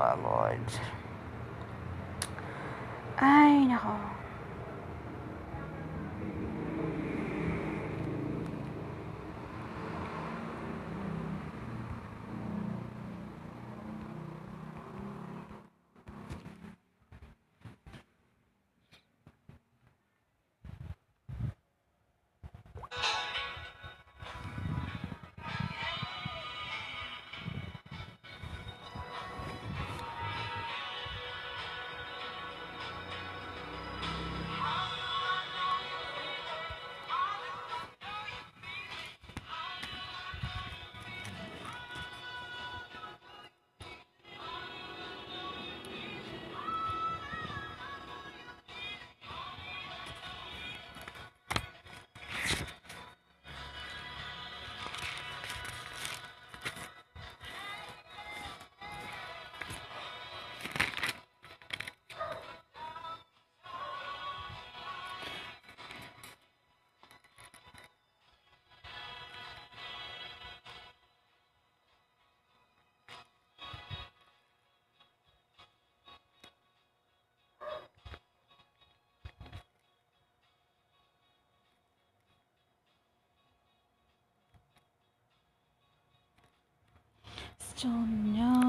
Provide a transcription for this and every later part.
pagod. Ay, nako. 점요.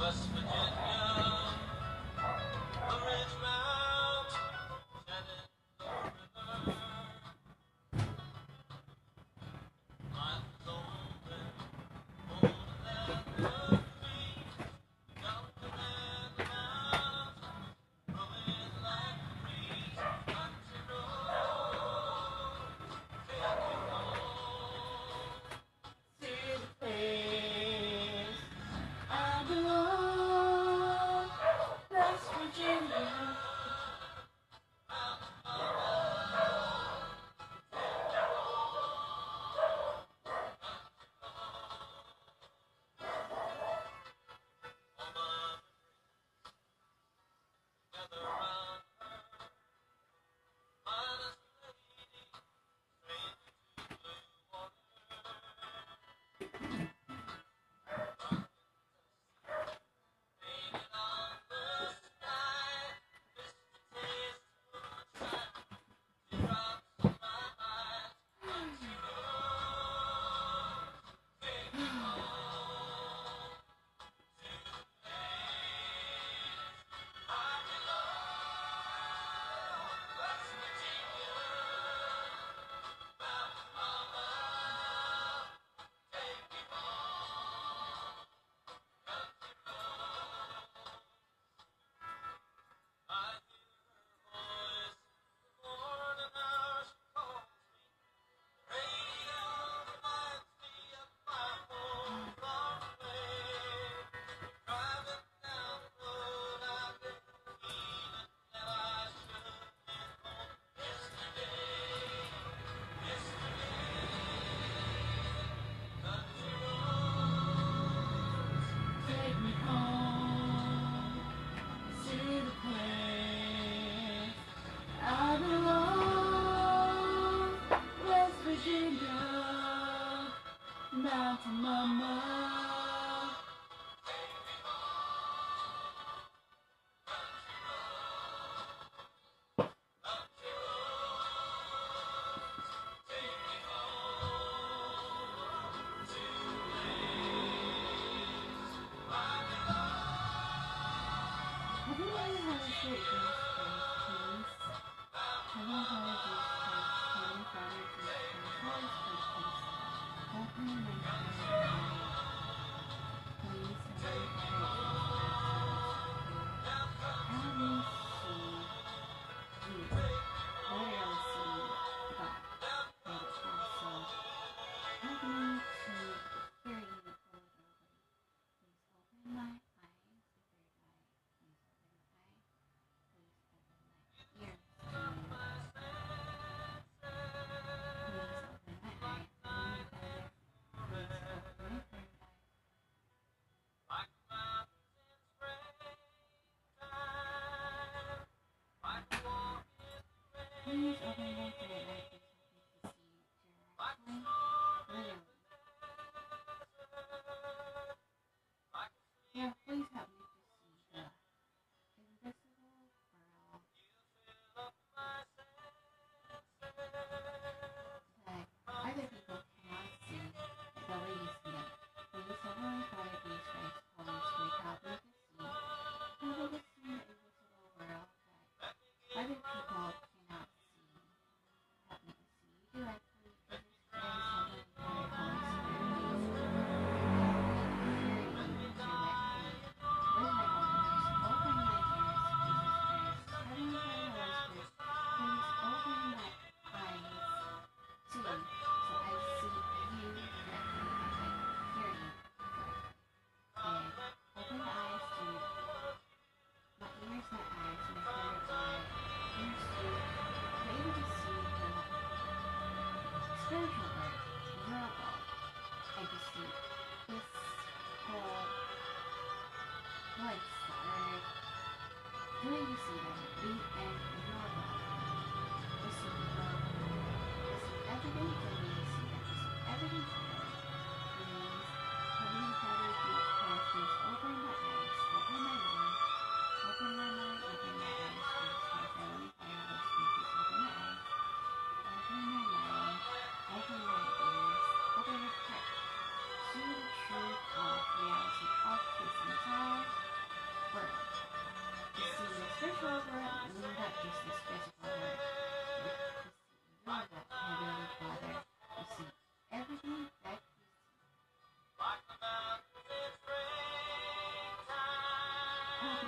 verse 15. Bye. can I use you?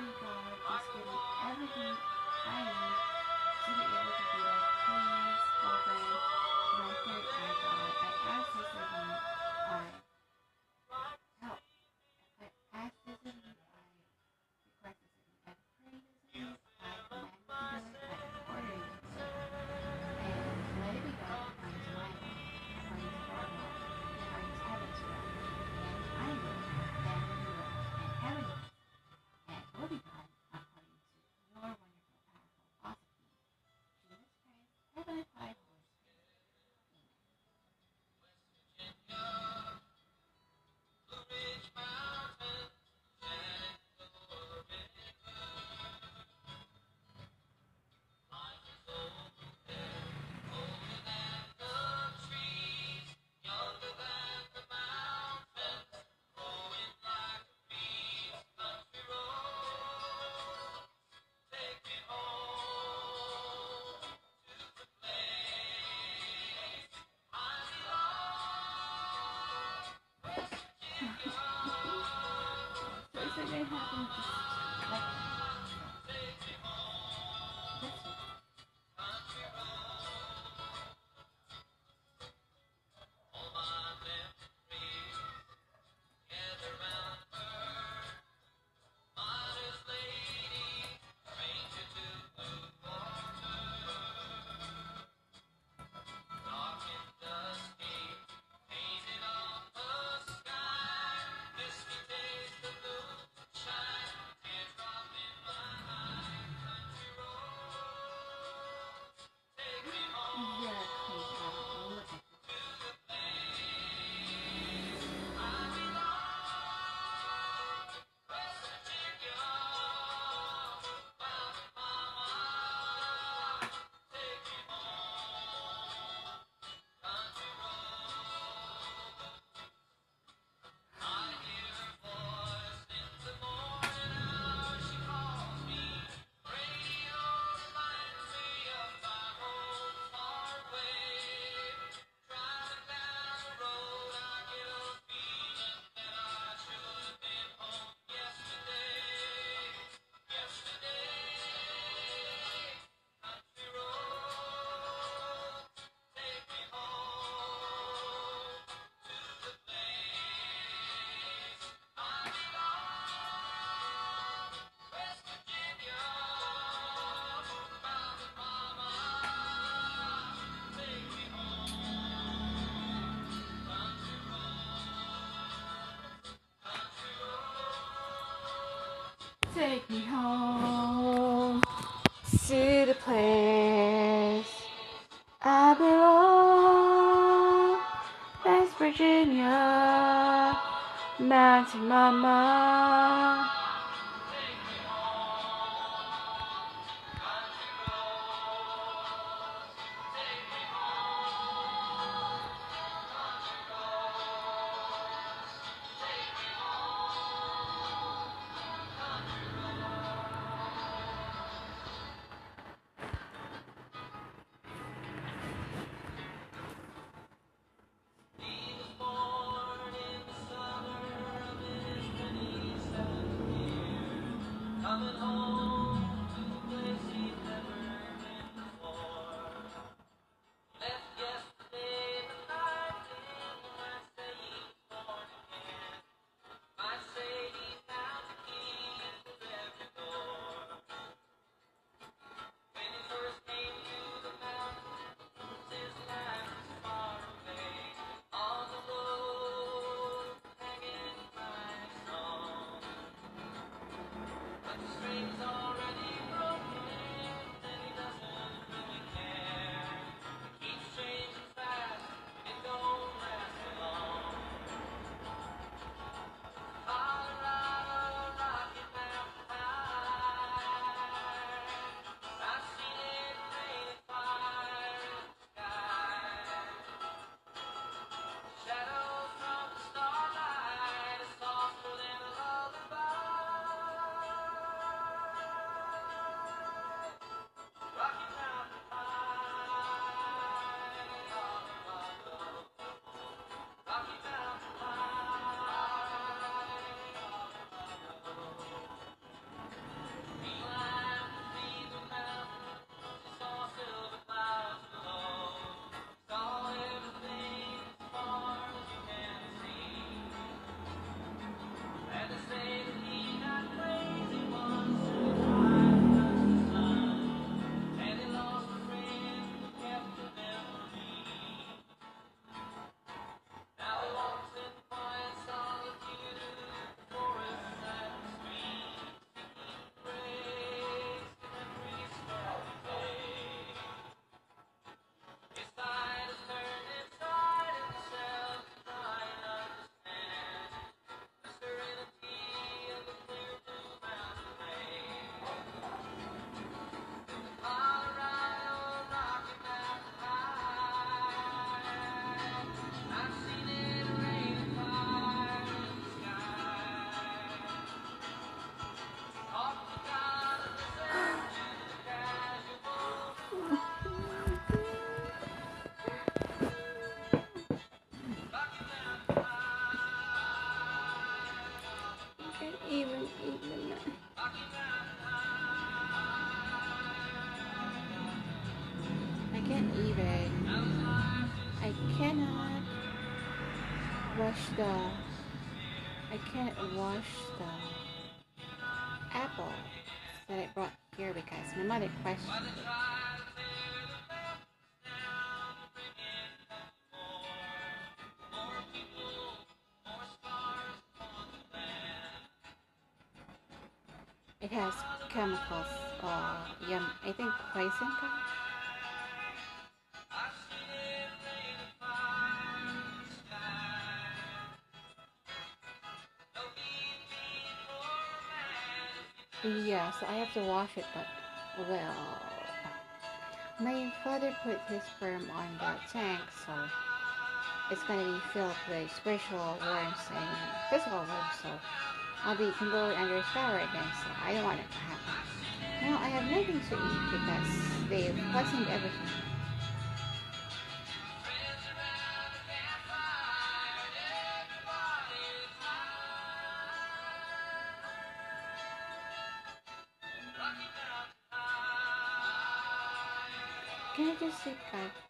Almighty God, please giving everything I need to be able to be like, please, God, happened? just ya Magic Mama. Can't even. I cannot wash the. I can't wash the apple that I brought here because my mother questioned it. It has chemicals, uh, yum, I think poison. Yeah, so I have to wash it, but well, my father put his sperm on the tank, so it's gonna be filled with spiritual worms and physical worms. So I'll be converted under a shower again. So I don't want it to happen. Now I have nothing to eat because they've poisoned everything. I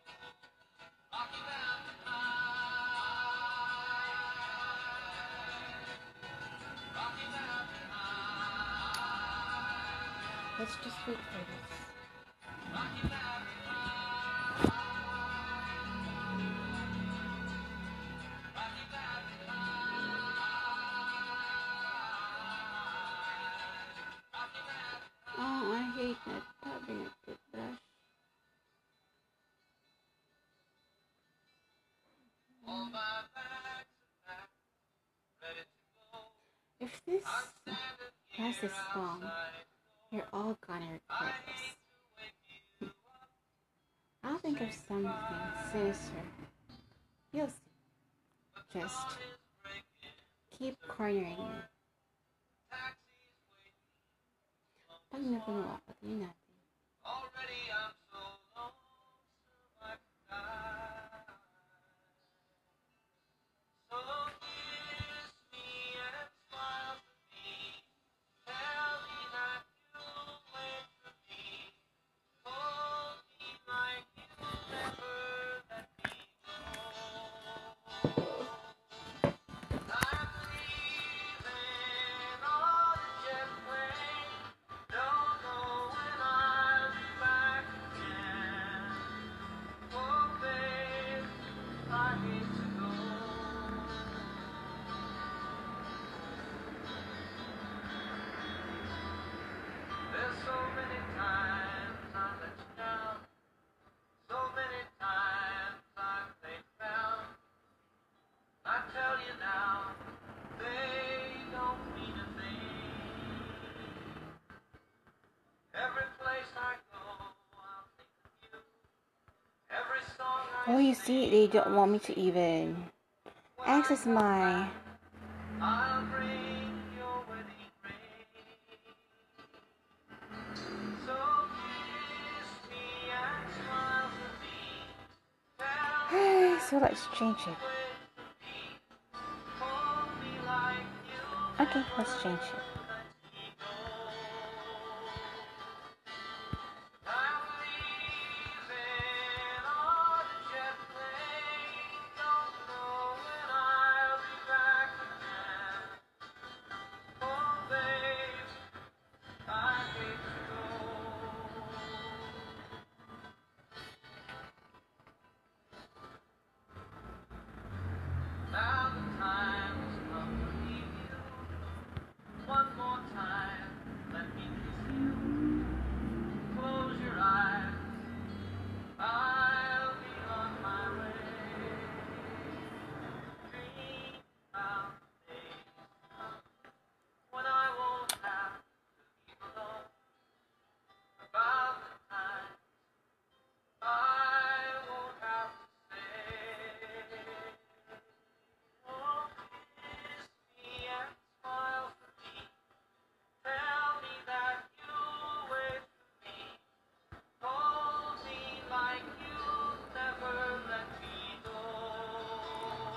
If this dress is wrong. you're all gonna regret this. I'll think of something sinister. You'll see. Just keep cornering me. Pag napuno ako, yun natin. Oh, you see, they don't want me to even access my. so let's change it. Okay, let's change it.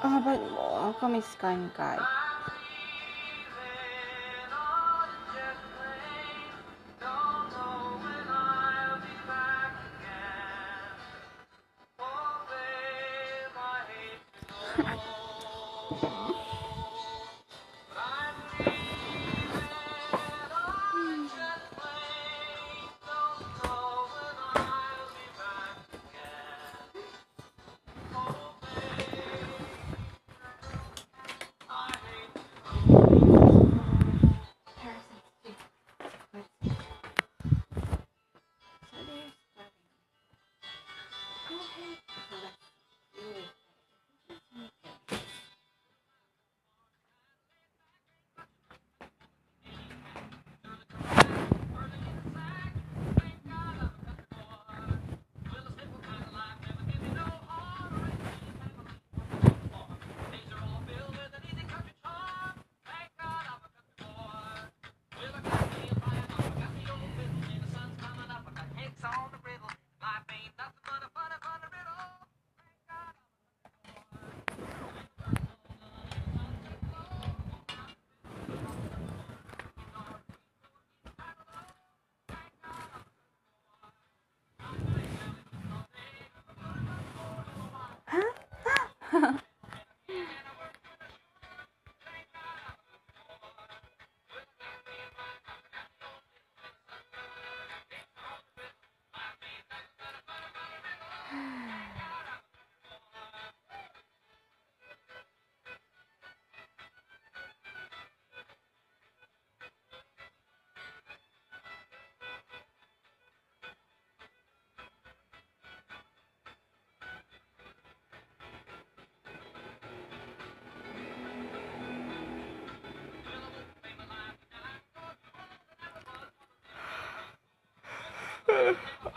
Oh, but welcome is Sky and Guy.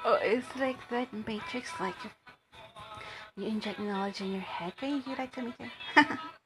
Oh, it's like that Matrix, like you inject knowledge in your head. Would you like to meet him?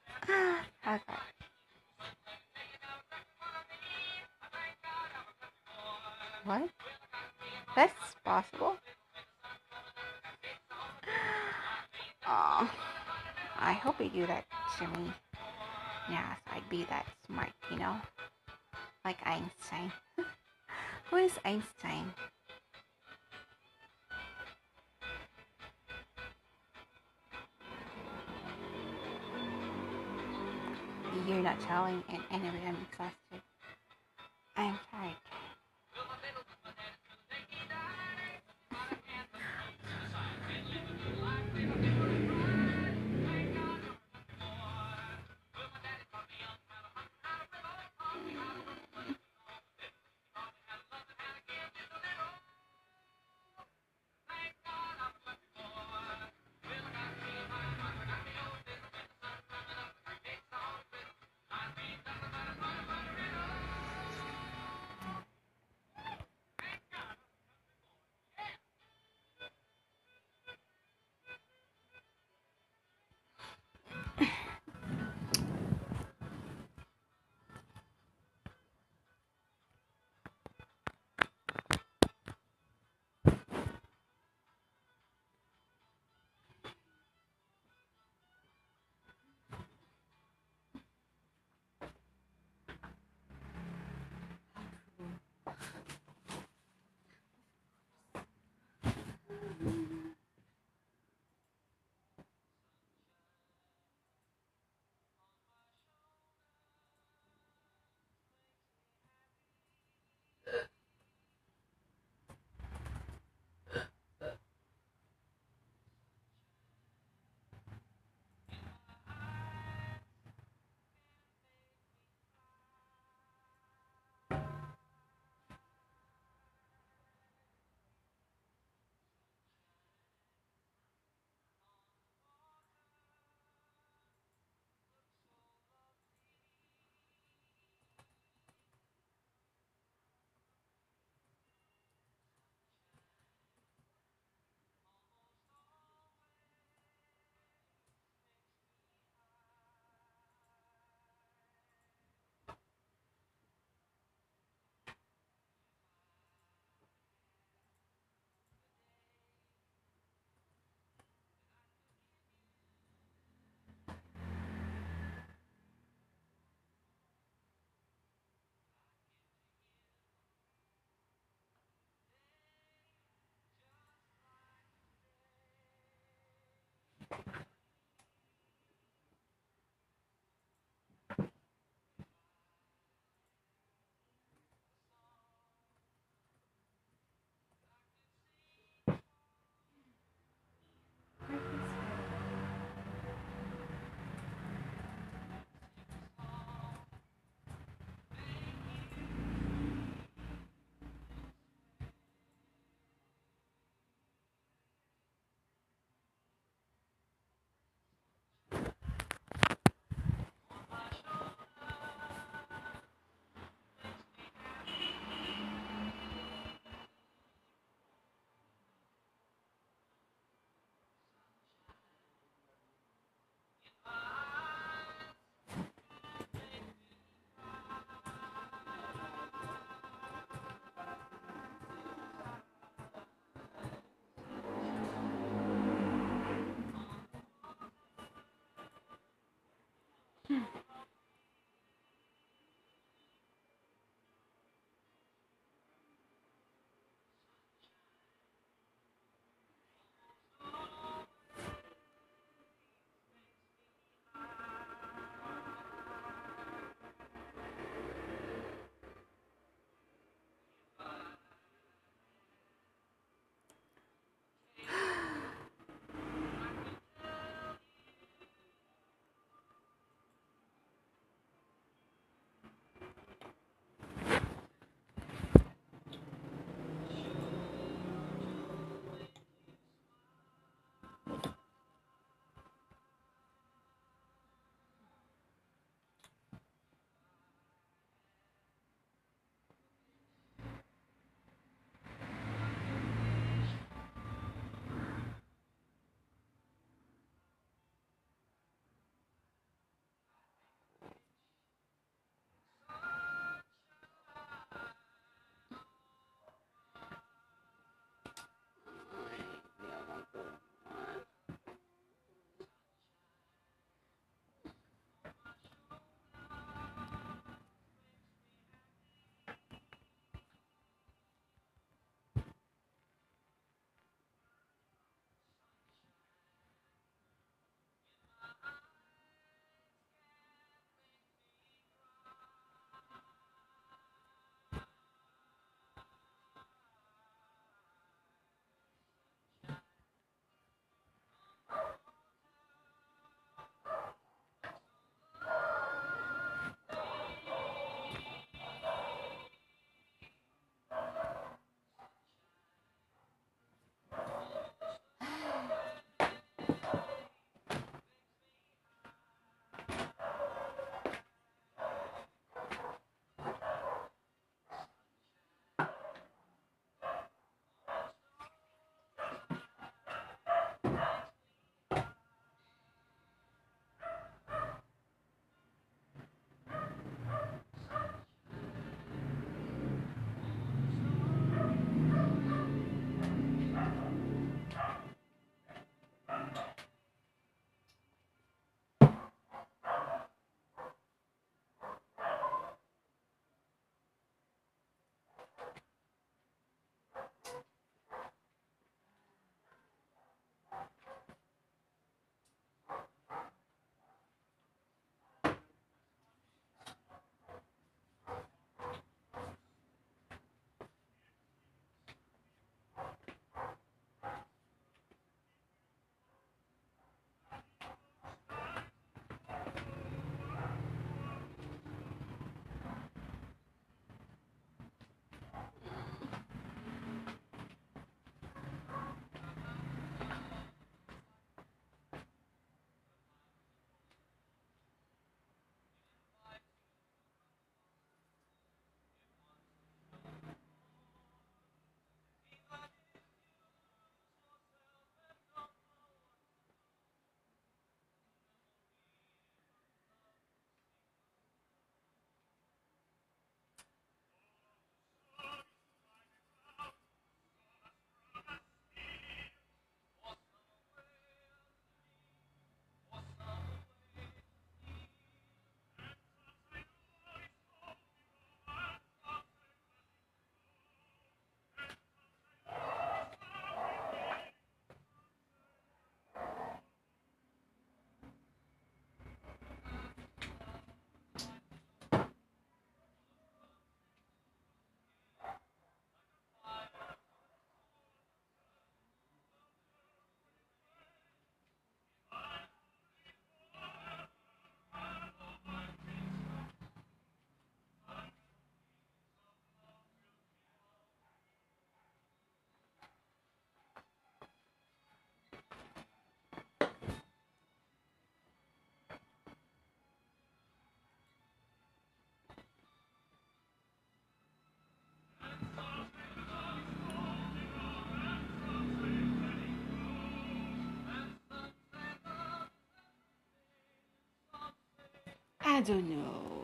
I don't know.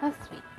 How sweet.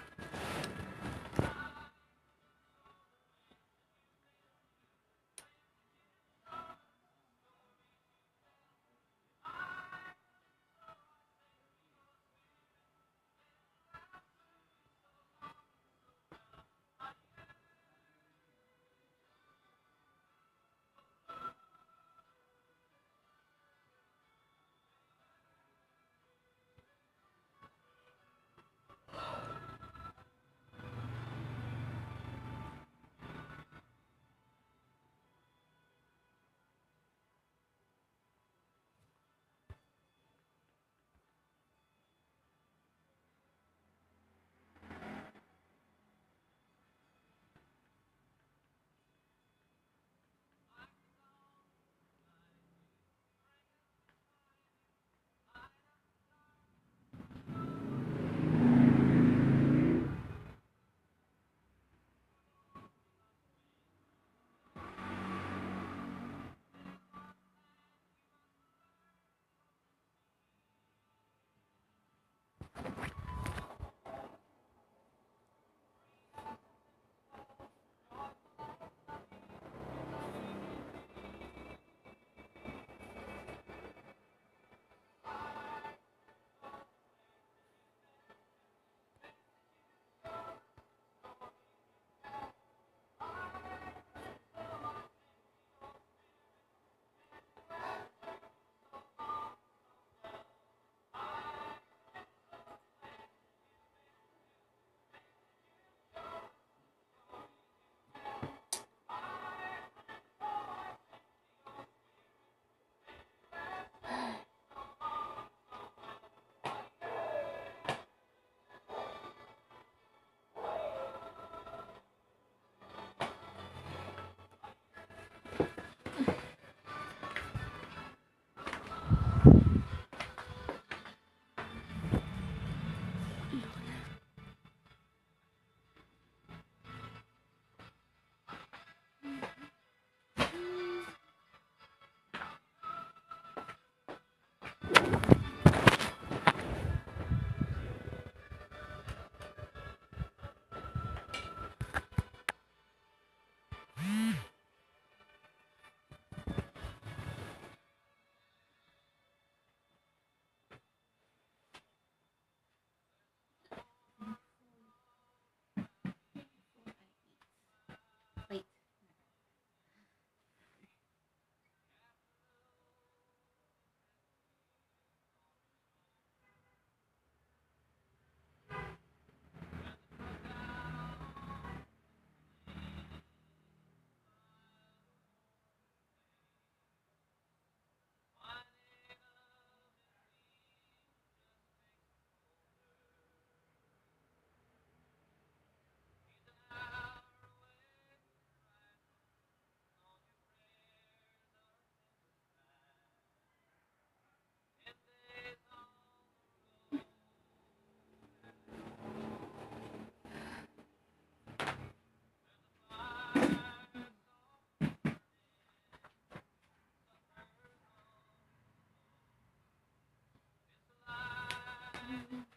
Mm-hmm.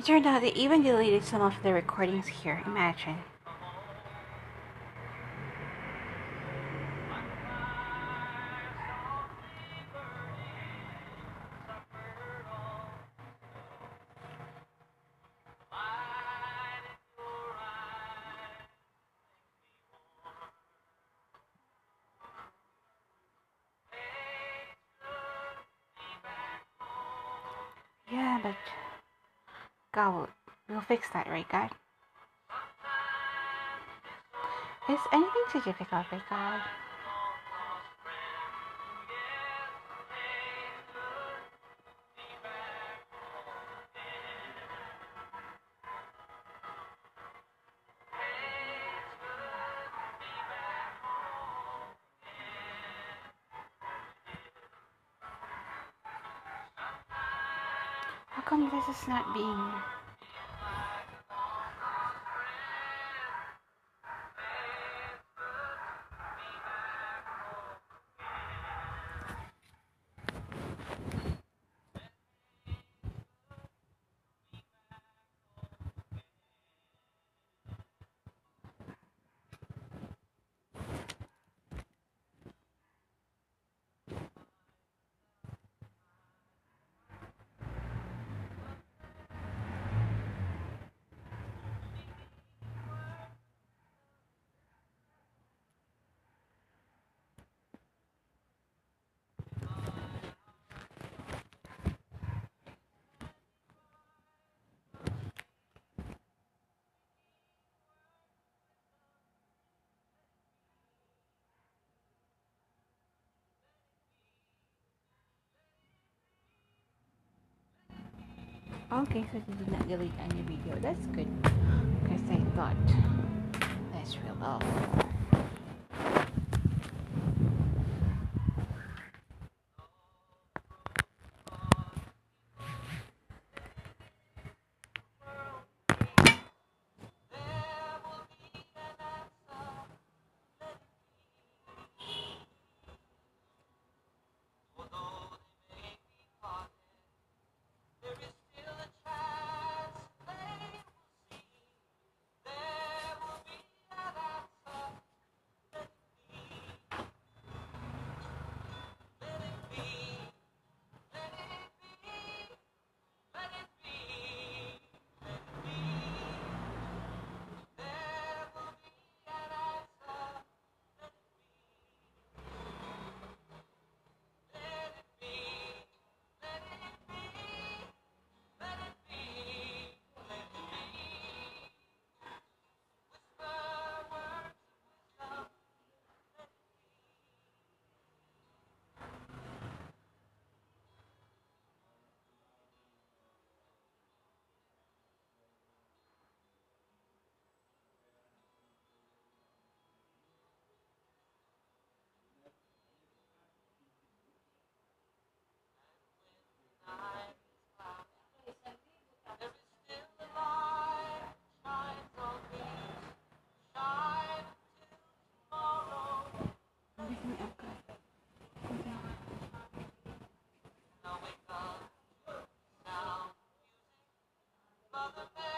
It turned out they even deleted some of the recordings here. Imagine. That, right, God? Is anything too difficult for God? How come this is not being Okay, so they did not delete any video. That's good. Because I thought that's real low. Mother